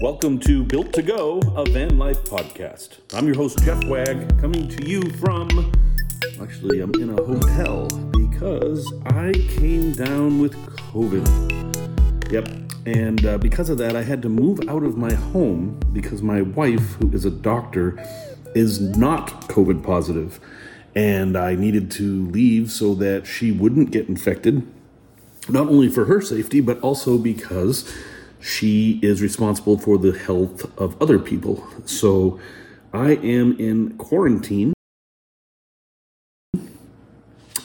Welcome to Built to Go, a van life podcast. I'm your host, Jeff Wagg, coming to you from. Actually, I'm in a hotel because I came down with COVID. Yep, and uh, because of that, I had to move out of my home because my wife, who is a doctor, is not COVID positive. And I needed to leave so that she wouldn't get infected, not only for her safety, but also because she is responsible for the health of other people. So I am in quarantine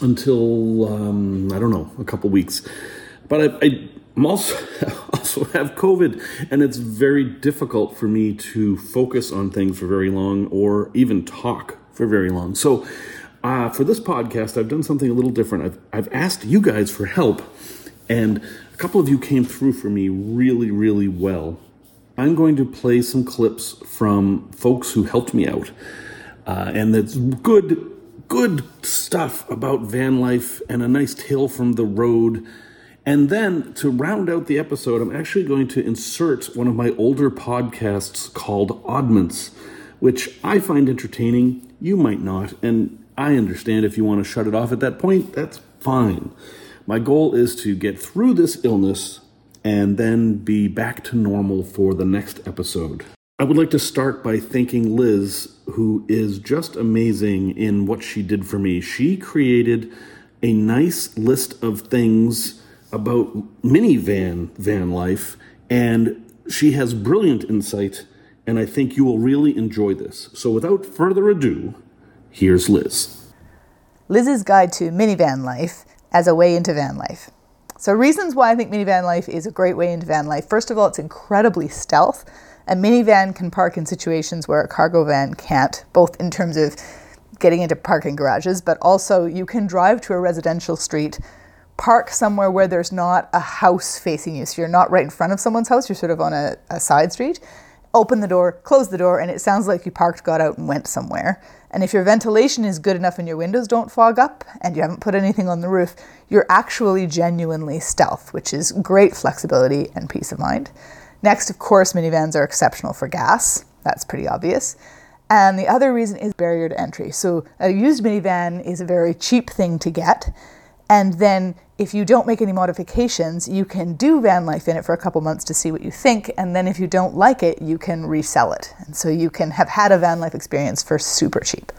until um, I don't know a couple weeks. But I, I also also have COVID, and it's very difficult for me to focus on things for very long or even talk for very long. So. Uh, for this podcast, I've done something a little different. I've, I've asked you guys for help, and a couple of you came through for me really, really well. I'm going to play some clips from folks who helped me out. Uh, and that's good, good stuff about van life and a nice tale from the road. And then to round out the episode, I'm actually going to insert one of my older podcasts called Oddments, which I find entertaining. You might not. And I understand if you want to shut it off at that point, that's fine. My goal is to get through this illness and then be back to normal for the next episode. I would like to start by thanking Liz, who is just amazing in what she did for me. She created a nice list of things about minivan van life, and she has brilliant insight, and I think you will really enjoy this. So, without further ado, here's Liz. Liz's Guide to Minivan Life as a way into van life. So, reasons why I think minivan life is a great way into van life. First of all, it's incredibly stealth. A minivan can park in situations where a cargo van can't, both in terms of getting into parking garages, but also you can drive to a residential street, park somewhere where there's not a house facing you. So, you're not right in front of someone's house, you're sort of on a, a side street. Open the door, close the door, and it sounds like you parked, got out, and went somewhere. And if your ventilation is good enough and your windows don't fog up and you haven't put anything on the roof, you're actually genuinely stealth, which is great flexibility and peace of mind. Next, of course, minivans are exceptional for gas. That's pretty obvious. And the other reason is barrier to entry. So, a used minivan is a very cheap thing to get. And then, if you don't make any modifications, you can do van life in it for a couple months to see what you think. And then, if you don't like it, you can resell it. And so, you can have had a van life experience for super cheap.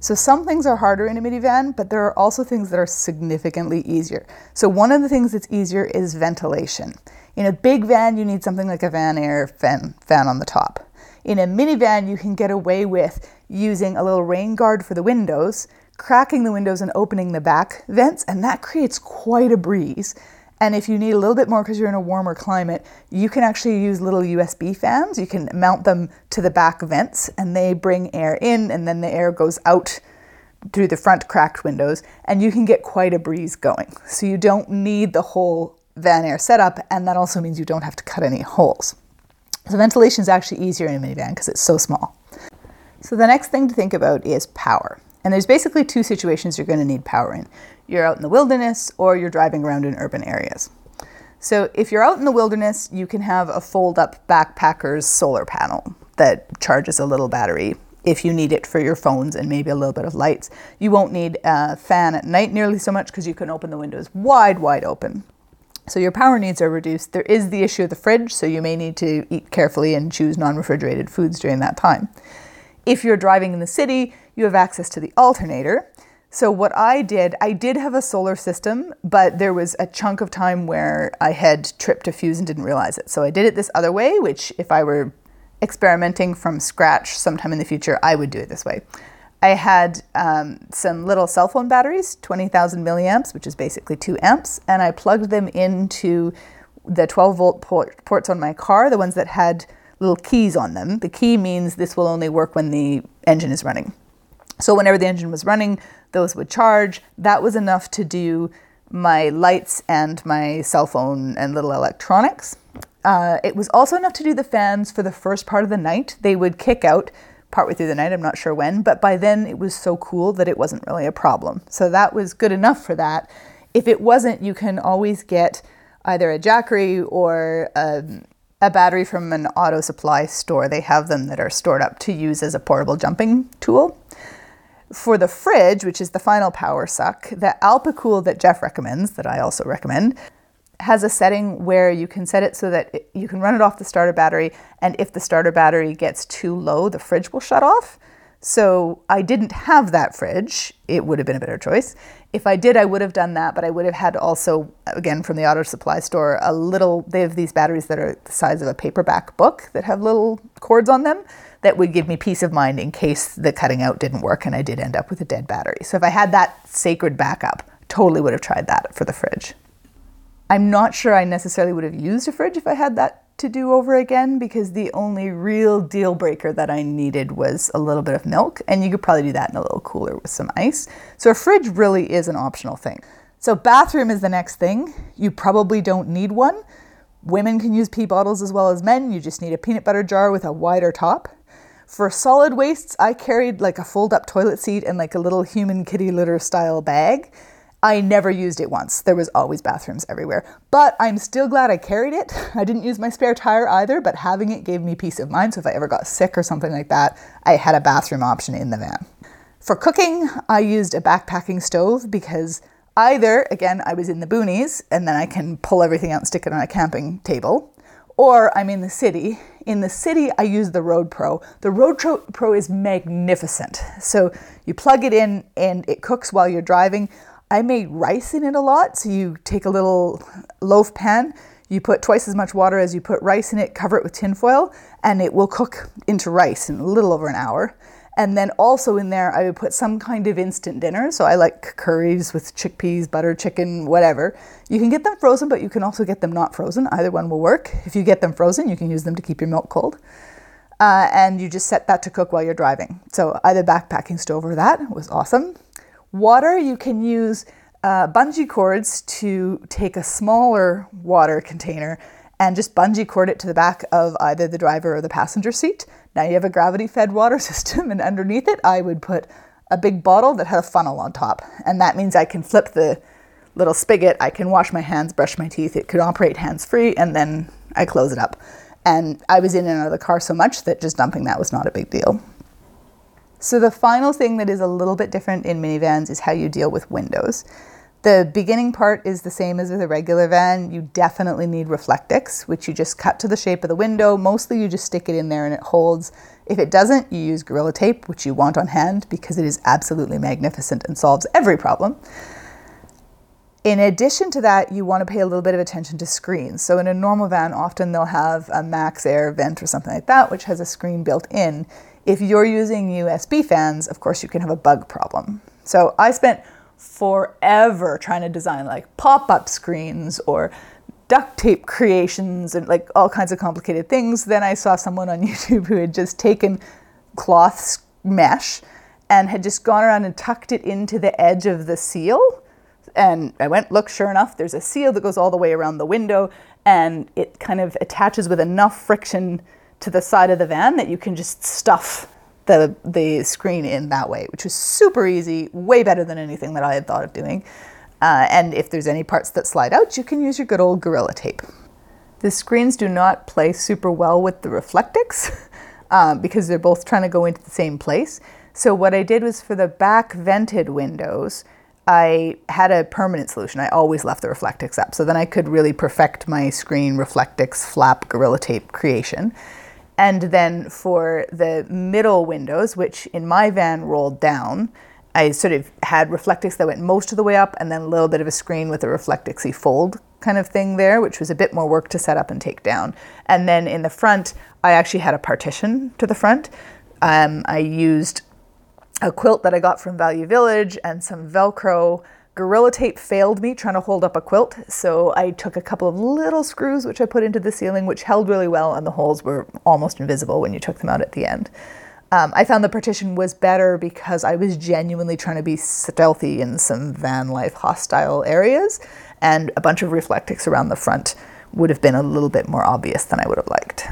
So, some things are harder in a minivan, but there are also things that are significantly easier. So, one of the things that's easier is ventilation. In a big van, you need something like a Vanair fan, fan on the top. In a minivan, you can get away with using a little rain guard for the windows, cracking the windows and opening the back vents, and that creates quite a breeze. And if you need a little bit more because you're in a warmer climate, you can actually use little USB fans. You can mount them to the back vents and they bring air in and then the air goes out through the front cracked windows and you can get quite a breeze going. So you don't need the whole van air setup and that also means you don't have to cut any holes. So ventilation is actually easier in a minivan because it's so small. So the next thing to think about is power. And there's basically two situations you're going to need power in you're out in the wilderness or you're driving around in urban areas. So, if you're out in the wilderness, you can have a fold up backpacker's solar panel that charges a little battery if you need it for your phones and maybe a little bit of lights. You won't need a fan at night nearly so much because you can open the windows wide, wide open. So, your power needs are reduced. There is the issue of the fridge, so you may need to eat carefully and choose non refrigerated foods during that time. If you're driving in the city, you have access to the alternator. So, what I did, I did have a solar system, but there was a chunk of time where I had tripped a fuse and didn't realize it. So, I did it this other way, which if I were experimenting from scratch sometime in the future, I would do it this way. I had um, some little cell phone batteries, 20,000 milliamps, which is basically two amps, and I plugged them into the 12 volt port- ports on my car, the ones that had little keys on them. The key means this will only work when the engine is running. So whenever the engine was running, those would charge. That was enough to do my lights and my cell phone and little electronics. Uh, it was also enough to do the fans for the first part of the night. They would kick out partway through the night, I'm not sure when, but by then it was so cool that it wasn't really a problem. So that was good enough for that. If it wasn't, you can always get either a Jackery or a, a battery from an auto supply store. They have them that are stored up to use as a portable jumping tool. For the fridge, which is the final power suck, the Alpicool that Jeff recommends, that I also recommend, has a setting where you can set it so that it, you can run it off the starter battery, and if the starter battery gets too low, the fridge will shut off. So I didn't have that fridge. It would have been a better choice. If I did, I would have done that, but I would have had also, again, from the auto supply store, a little, they have these batteries that are the size of a paperback book that have little cords on them that would give me peace of mind in case the cutting out didn't work and I did end up with a dead battery. So if I had that sacred backup, totally would have tried that for the fridge. I'm not sure I necessarily would have used a fridge if I had that to do over again because the only real deal breaker that I needed was a little bit of milk, and you could probably do that in a little cooler with some ice. So a fridge really is an optional thing. So, bathroom is the next thing. You probably don't need one. Women can use pee bottles as well as men. You just need a peanut butter jar with a wider top. For solid wastes, I carried like a fold up toilet seat and like a little human kitty litter style bag. I never used it once. There was always bathrooms everywhere. But I'm still glad I carried it. I didn't use my spare tire either, but having it gave me peace of mind. So if I ever got sick or something like that, I had a bathroom option in the van. For cooking, I used a backpacking stove because either, again, I was in the boonies and then I can pull everything out and stick it on a camping table, or I'm in the city. In the city, I use the Road Pro. The Road Pro is magnificent. So you plug it in and it cooks while you're driving. I made rice in it a lot. So you take a little loaf pan, you put twice as much water as you put rice in it, cover it with tinfoil, and it will cook into rice in a little over an hour. And then also in there, I would put some kind of instant dinner. So I like curries with chickpeas, butter, chicken, whatever. You can get them frozen, but you can also get them not frozen. Either one will work. If you get them frozen, you can use them to keep your milk cold. Uh, and you just set that to cook while you're driving. So either backpacking stove or that was awesome. Water, you can use uh, bungee cords to take a smaller water container and just bungee cord it to the back of either the driver or the passenger seat. Now you have a gravity fed water system, and underneath it, I would put a big bottle that had a funnel on top. And that means I can flip the little spigot, I can wash my hands, brush my teeth, it could operate hands free, and then I close it up. And I was in and out of the car so much that just dumping that was not a big deal. So the final thing that is a little bit different in minivans is how you deal with windows. The beginning part is the same as with a regular van. You definitely need Reflectix, which you just cut to the shape of the window. Mostly you just stick it in there and it holds. If it doesn't, you use Gorilla Tape, which you want on hand because it is absolutely magnificent and solves every problem. In addition to that, you want to pay a little bit of attention to screens. So in a normal van, often they'll have a max air vent or something like that, which has a screen built in. If you're using USB fans, of course, you can have a bug problem. So I spent forever trying to design like pop up screens or duct tape creations and like all kinds of complicated things. Then I saw someone on YouTube who had just taken cloth mesh and had just gone around and tucked it into the edge of the seal. And I went, look, sure enough, there's a seal that goes all the way around the window and it kind of attaches with enough friction to the side of the van that you can just stuff the the screen in that way, which was super easy, way better than anything that I had thought of doing. Uh, and if there's any parts that slide out, you can use your good old Gorilla Tape. The screens do not play super well with the Reflectix uh, because they're both trying to go into the same place. So what I did was for the back vented windows, I had a permanent solution. I always left the Reflectix up. So then I could really perfect my screen Reflectix flap Gorilla Tape creation. And then for the middle windows, which in my van rolled down, I sort of had Reflectix that went most of the way up and then a little bit of a screen with a Reflectixy fold kind of thing there, which was a bit more work to set up and take down. And then in the front, I actually had a partition to the front. Um, I used a quilt that I got from Value Village and some Velcro Gorilla tape failed me trying to hold up a quilt, so I took a couple of little screws which I put into the ceiling, which held really well, and the holes were almost invisible when you took them out at the end. Um, I found the partition was better because I was genuinely trying to be stealthy in some van life hostile areas, and a bunch of Reflectix around the front would have been a little bit more obvious than I would have liked.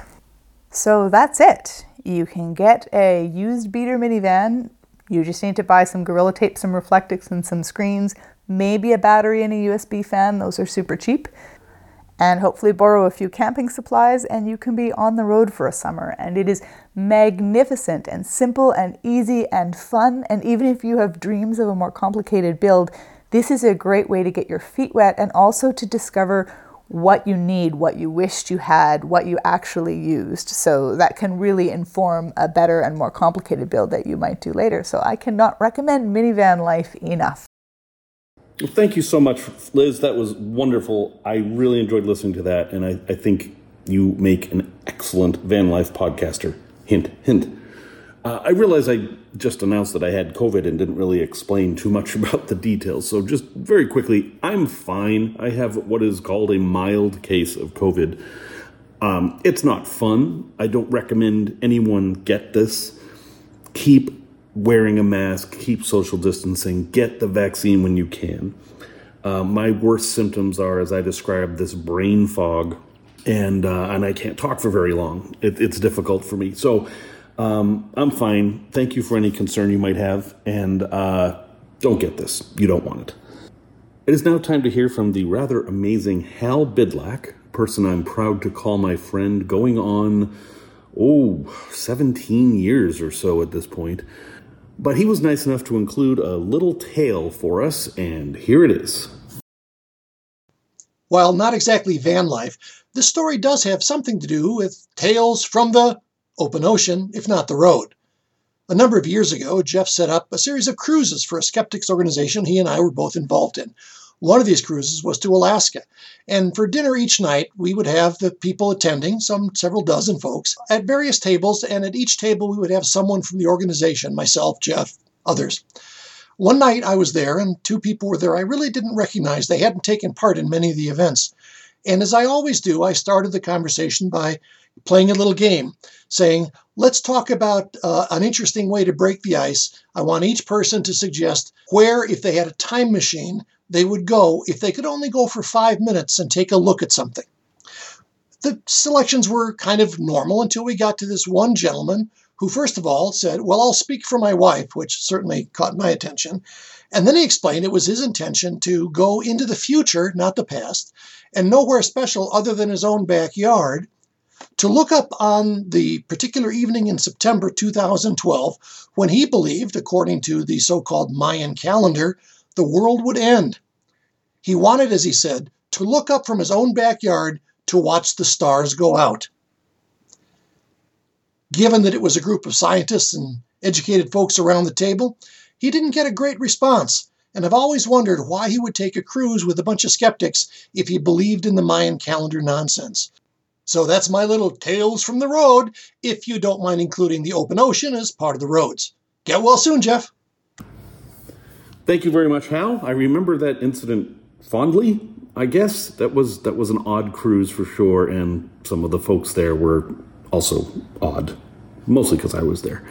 So that's it. You can get a used beater minivan you just need to buy some Gorilla Tape, some Reflectix, and some screens, maybe a battery and a USB fan. Those are super cheap. and hopefully borrow a few camping supplies, and you can be on the road for a summer. And it is magnificent and simple and easy and fun. And even if you have dreams of a more complicated build, this is a great way to get your feet wet and also to discover what you need, what you wished you had, what you actually used. So that can really inform a better and more complicated build that you might do later. So I cannot recommend minivan life enough. Well, thank you so much, Liz. That was wonderful. I really enjoyed listening to that, and I, I think you make an excellent van life podcaster. Hint, hint. Uh, I realize I just announced that I had COVID and didn't really explain too much about the details. So, just very quickly, I'm fine. I have what is called a mild case of COVID. Um, it's not fun. I don't recommend anyone get this. Keep wearing a mask, keep social distancing, get the vaccine when you can. Uh, my worst symptoms are, as I described, this brain fog, and uh, and I can't talk for very long. It, it's difficult for me. So um, I'm fine. Thank you for any concern you might have, and uh, don't get this. You don't want it. It is now time to hear from the rather amazing Hal Bidlack, person I'm proud to call my friend, going on, oh, 17 years or so at this point. But he was nice enough to include a little tale for us, and here it is. While not exactly van life, this story does have something to do with tales from the open ocean, if not the road. A number of years ago, Jeff set up a series of cruises for a skeptics organization he and I were both involved in. One of these cruises was to Alaska. And for dinner each night, we would have the people attending, some several dozen folks, at various tables. And at each table, we would have someone from the organization myself, Jeff, others. One night I was there, and two people were there I really didn't recognize. They hadn't taken part in many of the events. And as I always do, I started the conversation by playing a little game, saying, let's talk about uh, an interesting way to break the ice. I want each person to suggest where, if they had a time machine, they would go if they could only go for five minutes and take a look at something. The selections were kind of normal until we got to this one gentleman who, first of all, said, Well, I'll speak for my wife, which certainly caught my attention. And then he explained it was his intention to go into the future, not the past, and nowhere special other than his own backyard to look up on the particular evening in September 2012 when he believed, according to the so called Mayan calendar, the world would end. He wanted, as he said, to look up from his own backyard to watch the stars go out. Given that it was a group of scientists and educated folks around the table, he didn't get a great response, and I've always wondered why he would take a cruise with a bunch of skeptics if he believed in the Mayan calendar nonsense. So that's my little tales from the road, if you don't mind including the open ocean as part of the roads. Get well soon, Jeff. Thank you very much, Hal. I remember that incident fondly. I guess that was that was an odd cruise for sure, and some of the folks there were also odd, mostly because I was there.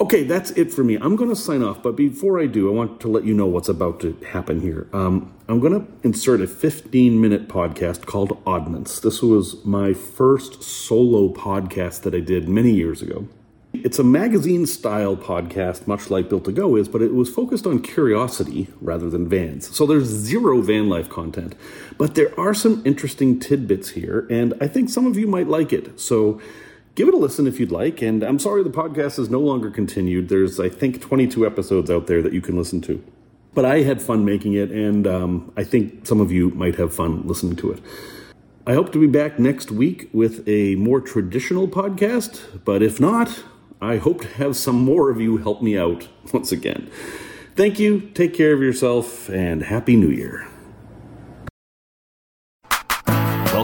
Okay, that's it for me. I'm going to sign off, but before I do, I want to let you know what's about to happen here. Um, I'm going to insert a 15 minute podcast called Oddments. This was my first solo podcast that I did many years ago. It's a magazine style podcast, much like Built to Go is, but it was focused on curiosity rather than vans. So there's zero van life content, but there are some interesting tidbits here, and I think some of you might like it. So give it a listen if you'd like. And I'm sorry the podcast is no longer continued. There's, I think, 22 episodes out there that you can listen to. But I had fun making it, and um, I think some of you might have fun listening to it. I hope to be back next week with a more traditional podcast, but if not, I hope to have some more of you help me out once again. Thank you, take care of yourself, and Happy New Year.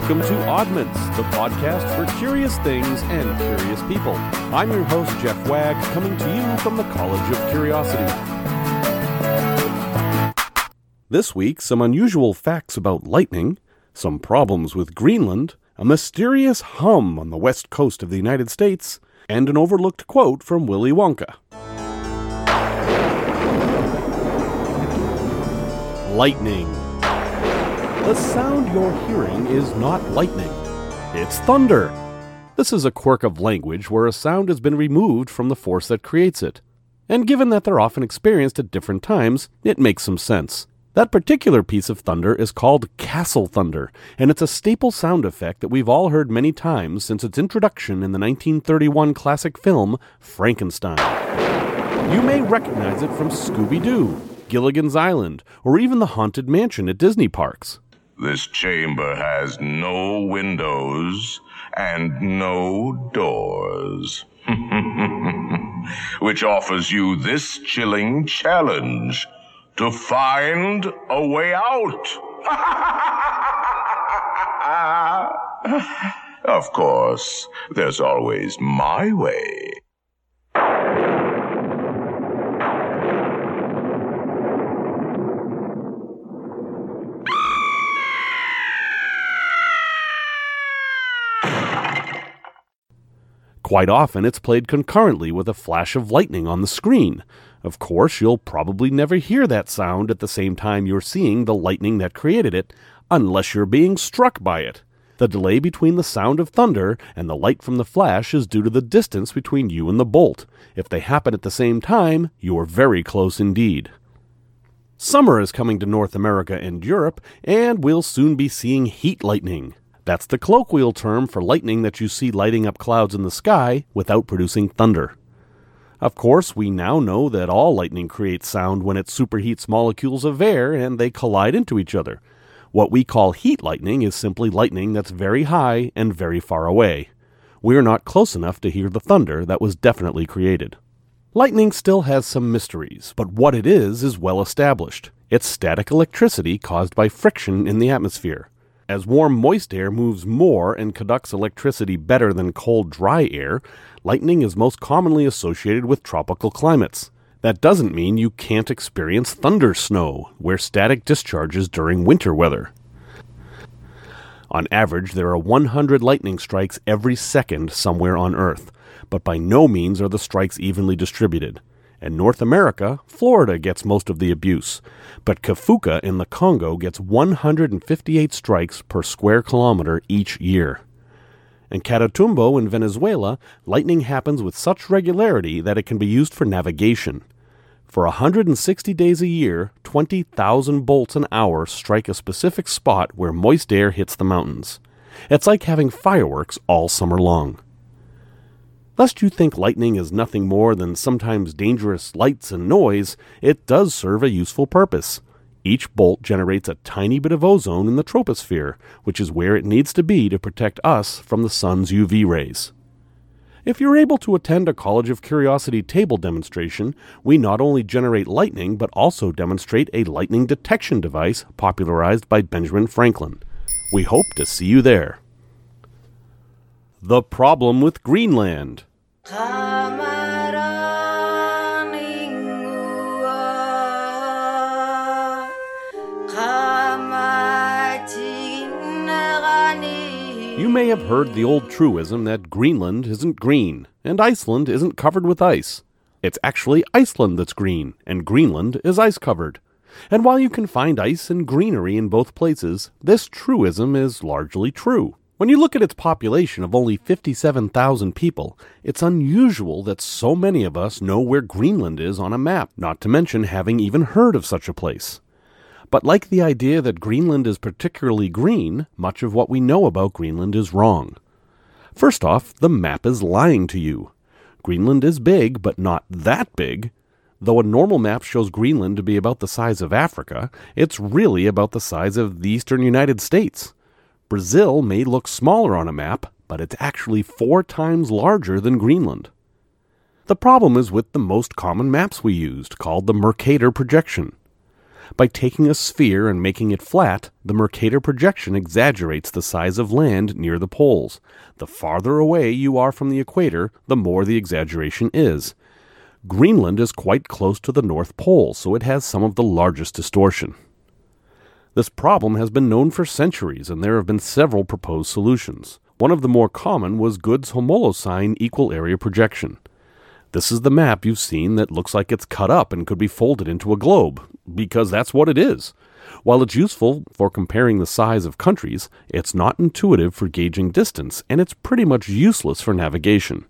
Welcome to Oddments, the podcast for curious things and curious people. I'm your host, Jeff Wagg, coming to you from the College of Curiosity. This week, some unusual facts about lightning, some problems with Greenland, a mysterious hum on the west coast of the United States, and an overlooked quote from Willy Wonka. Lightning. The sound you're hearing is not lightning, it's thunder. This is a quirk of language where a sound has been removed from the force that creates it. And given that they're often experienced at different times, it makes some sense. That particular piece of thunder is called castle thunder, and it's a staple sound effect that we've all heard many times since its introduction in the 1931 classic film Frankenstein. You may recognize it from Scooby Doo, Gilligan's Island, or even the Haunted Mansion at Disney parks. This chamber has no windows and no doors, which offers you this chilling challenge to find a way out. of course, there's always my way. Quite often, it's played concurrently with a flash of lightning on the screen. Of course, you'll probably never hear that sound at the same time you're seeing the lightning that created it, unless you're being struck by it. The delay between the sound of thunder and the light from the flash is due to the distance between you and the bolt. If they happen at the same time, you are very close indeed. Summer is coming to North America and Europe, and we'll soon be seeing heat lightning. That's the colloquial term for lightning that you see lighting up clouds in the sky without producing thunder. Of course, we now know that all lightning creates sound when it superheats molecules of air and they collide into each other. What we call heat lightning is simply lightning that's very high and very far away. We're not close enough to hear the thunder that was definitely created. Lightning still has some mysteries, but what it is is well established. It's static electricity caused by friction in the atmosphere. As warm, moist air moves more and conducts electricity better than cold, dry air, lightning is most commonly associated with tropical climates. That doesn't mean you can't experience thunder snow, where static discharges during winter weather. On average, there are 100 lightning strikes every second somewhere on Earth, but by no means are the strikes evenly distributed. In North America, Florida gets most of the abuse, but Kifuka in the Congo gets 158 strikes per square kilometer each year. In Catatumbo in Venezuela, lightning happens with such regularity that it can be used for navigation. For 160 days a year, 20,000 bolts an hour strike a specific spot where moist air hits the mountains. It's like having fireworks all summer long. Lest you think lightning is nothing more than sometimes dangerous lights and noise, it does serve a useful purpose. Each bolt generates a tiny bit of ozone in the troposphere, which is where it needs to be to protect us from the sun's UV rays. If you're able to attend a College of Curiosity table demonstration, we not only generate lightning but also demonstrate a lightning detection device popularized by Benjamin Franklin. We hope to see you there. The problem with Greenland. You may have heard the old truism that Greenland isn't green and Iceland isn't covered with ice. It's actually Iceland that's green, and Greenland is ice covered. And while you can find ice and greenery in both places, this truism is largely true. When you look at its population of only 57,000 people, it's unusual that so many of us know where Greenland is on a map, not to mention having even heard of such a place. But like the idea that Greenland is particularly green, much of what we know about Greenland is wrong. First off, the map is lying to you. Greenland is big, but not that big. Though a normal map shows Greenland to be about the size of Africa, it's really about the size of the eastern United States. Brazil may look smaller on a map, but it's actually four times larger than Greenland. The problem is with the most common maps we used, called the Mercator projection. By taking a sphere and making it flat, the Mercator projection exaggerates the size of land near the poles. The farther away you are from the equator, the more the exaggeration is. Greenland is quite close to the North Pole, so it has some of the largest distortion. This problem has been known for centuries, and there have been several proposed solutions. One of the more common was Goode's homolosine equal area projection. This is the map you've seen that looks like it's cut up and could be folded into a globe, because that's what it is. While it's useful for comparing the size of countries, it's not intuitive for gauging distance, and it's pretty much useless for navigation.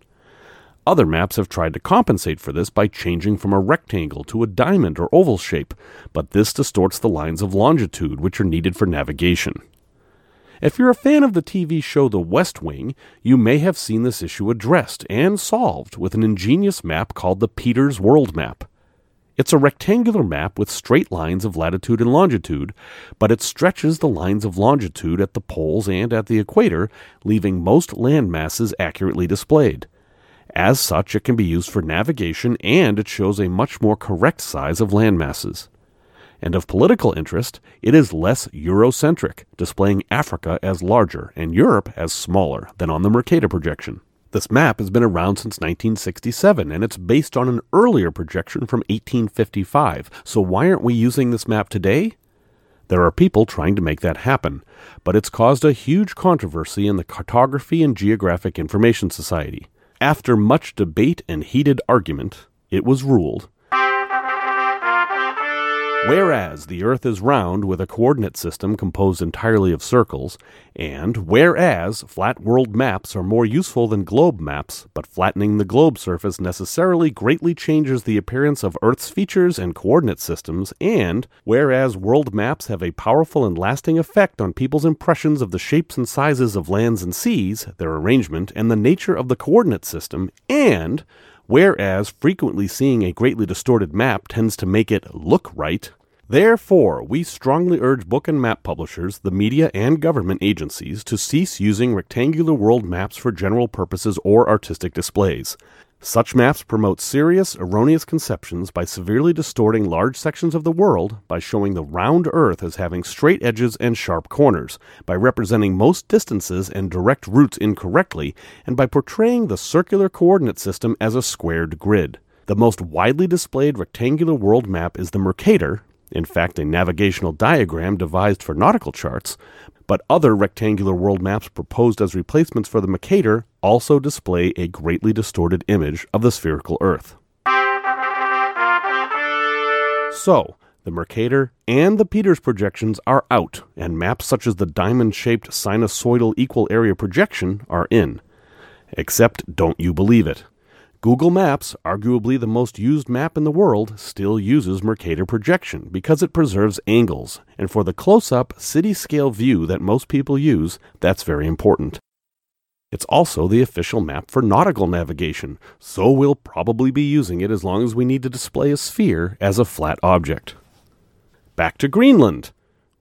Other maps have tried to compensate for this by changing from a rectangle to a diamond or oval shape, but this distorts the lines of longitude which are needed for navigation. If you're a fan of the TV show The West Wing, you may have seen this issue addressed and solved with an ingenious map called the Peters World Map. It's a rectangular map with straight lines of latitude and longitude, but it stretches the lines of longitude at the poles and at the equator, leaving most land masses accurately displayed. As such, it can be used for navigation and it shows a much more correct size of land masses. And of political interest, it is less Eurocentric, displaying Africa as larger and Europe as smaller than on the Mercator projection. This map has been around since 1967, and it's based on an earlier projection from 1855. So why aren't we using this map today? There are people trying to make that happen, but it's caused a huge controversy in the Cartography and Geographic Information Society. After much debate and heated argument, it was ruled Whereas the Earth is round with a coordinate system composed entirely of circles, and whereas flat world maps are more useful than globe maps, but flattening the globe surface necessarily greatly changes the appearance of Earth's features and coordinate systems, and whereas world maps have a powerful and lasting effect on people's impressions of the shapes and sizes of lands and seas, their arrangement, and the nature of the coordinate system, and whereas frequently seeing a greatly distorted map tends to make it look right. Therefore, we strongly urge book and map publishers, the media, and government agencies to cease using rectangular world maps for general purposes or artistic displays. Such maps promote serious, erroneous conceptions by severely distorting large sections of the world, by showing the round Earth as having straight edges and sharp corners, by representing most distances and direct routes incorrectly, and by portraying the circular coordinate system as a squared grid. The most widely displayed rectangular world map is the Mercator, in fact, a navigational diagram devised for nautical charts, but other rectangular world maps proposed as replacements for the Mercator also display a greatly distorted image of the spherical Earth. So, the Mercator and the Peters projections are out, and maps such as the diamond shaped sinusoidal equal area projection are in. Except, don't you believe it. Google Maps, arguably the most used map in the world, still uses Mercator projection because it preserves angles, and for the close up, city scale view that most people use, that's very important. It's also the official map for nautical navigation, so we'll probably be using it as long as we need to display a sphere as a flat object. Back to Greenland.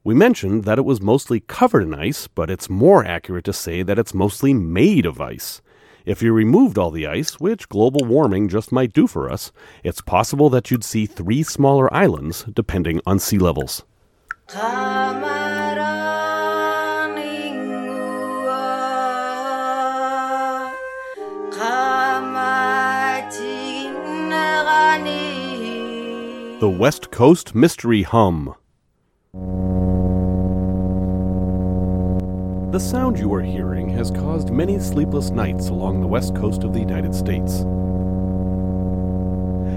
We mentioned that it was mostly covered in ice, but it's more accurate to say that it's mostly made of ice. If you removed all the ice, which global warming just might do for us, it's possible that you'd see three smaller islands depending on sea levels. The West Coast Mystery Hum. The sound you are hearing has caused many sleepless nights along the west coast of the United States.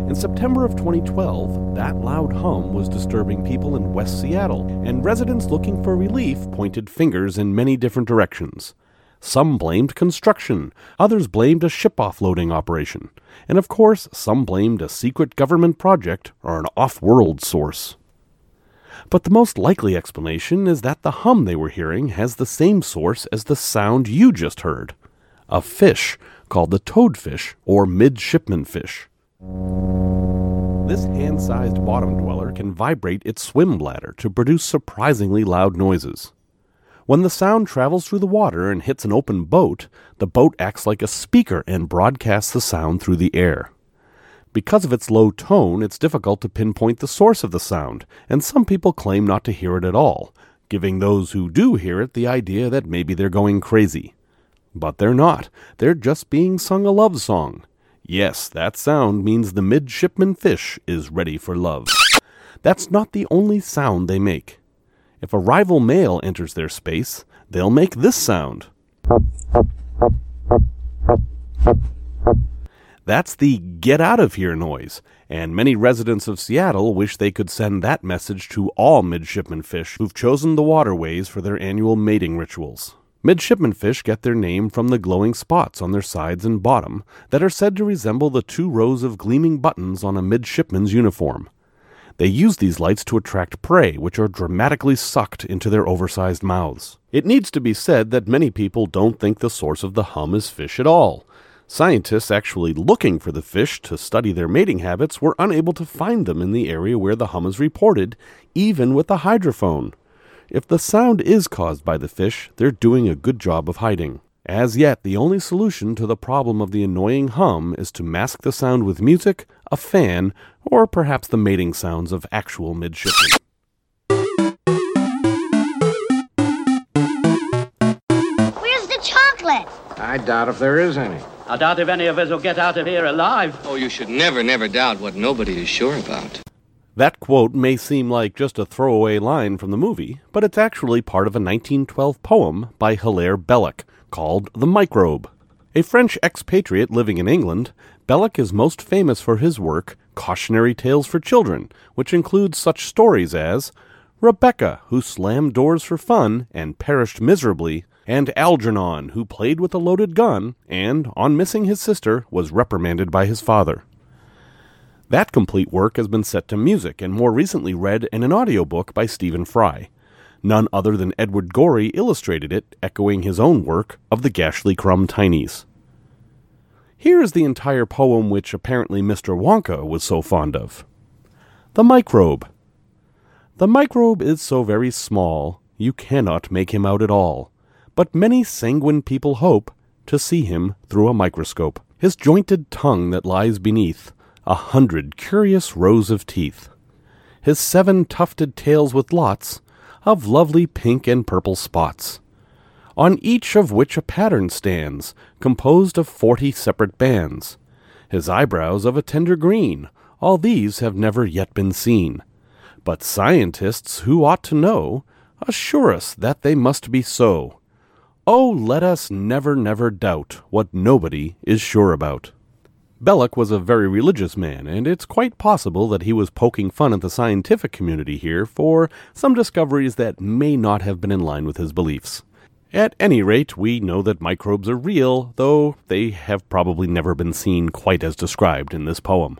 In September of 2012, that loud hum was disturbing people in West Seattle, and residents looking for relief pointed fingers in many different directions. Some blamed construction, others blamed a ship offloading operation, and of course, some blamed a secret government project or an off world source. But the most likely explanation is that the hum they were hearing has the same source as the sound you just heard a fish called the toadfish or midshipman fish. This hand sized bottom dweller can vibrate its swim bladder to produce surprisingly loud noises. When the sound travels through the water and hits an open boat, the boat acts like a speaker and broadcasts the sound through the air. Because of its low tone, it's difficult to pinpoint the source of the sound, and some people claim not to hear it at all, giving those who do hear it the idea that maybe they're going crazy. But they're not. They're just being sung a love song. Yes, that sound means the midshipman fish is ready for love. That's not the only sound they make. If a rival male enters their space, they'll make this sound. That's the get out of here noise, and many residents of Seattle wish they could send that message to all midshipman fish who've chosen the waterways for their annual mating rituals. Midshipman fish get their name from the glowing spots on their sides and bottom that are said to resemble the two rows of gleaming buttons on a midshipman's uniform. They use these lights to attract prey, which are dramatically sucked into their oversized mouths. It needs to be said that many people don't think the source of the hum is fish at all. Scientists actually looking for the fish to study their mating habits were unable to find them in the area where the hum is reported, even with the hydrophone. If the sound is caused by the fish, they're doing a good job of hiding. As yet, the only solution to the problem of the annoying hum is to mask the sound with music, a fan, or perhaps the mating sounds of actual midshipmen. Where's the chocolate? I doubt if there is any. I doubt if any of us will get out of here alive. Oh, you should never, never doubt what nobody is sure about. That quote may seem like just a throwaway line from the movie, but it's actually part of a 1912 poem by Hilaire Belloc called The Microbe. A French expatriate living in England, Belloc is most famous for his work, Cautionary Tales for Children, which includes such stories as Rebecca, who slammed doors for fun and perished miserably, and Algernon, who played with a loaded gun and, on missing his sister, was reprimanded by his father. That complete work has been set to music and more recently read in an audiobook by Stephen Fry. None other than Edward Gorey illustrated it, echoing his own work of the Gashlycrumb Tinies. Here is the entire poem which apparently Mr. Wonka was so fond of. The Microbe. The microbe is so very small, you cannot make him out at all, but many sanguine people hope to see him through a microscope. His jointed tongue that lies beneath, a hundred curious rows of teeth, his seven tufted tails with lots of lovely pink and purple spots, on each of which a pattern stands, composed of forty separate bands, his eyebrows of a tender green, all these have never yet been seen. But scientists who ought to know assure us that they must be so. Oh, let us never, never doubt what nobody is sure about. Belloc was a very religious man, and it's quite possible that he was poking fun at the scientific community here for some discoveries that may not have been in line with his beliefs. At any rate, we know that microbes are real, though they have probably never been seen quite as described in this poem.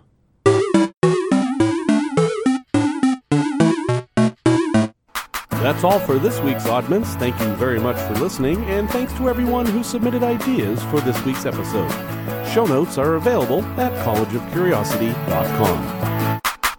That's all for this week's Oddments. Thank you very much for listening, and thanks to everyone who submitted ideas for this week's episode. Show notes are available at collegeofcuriosity.com.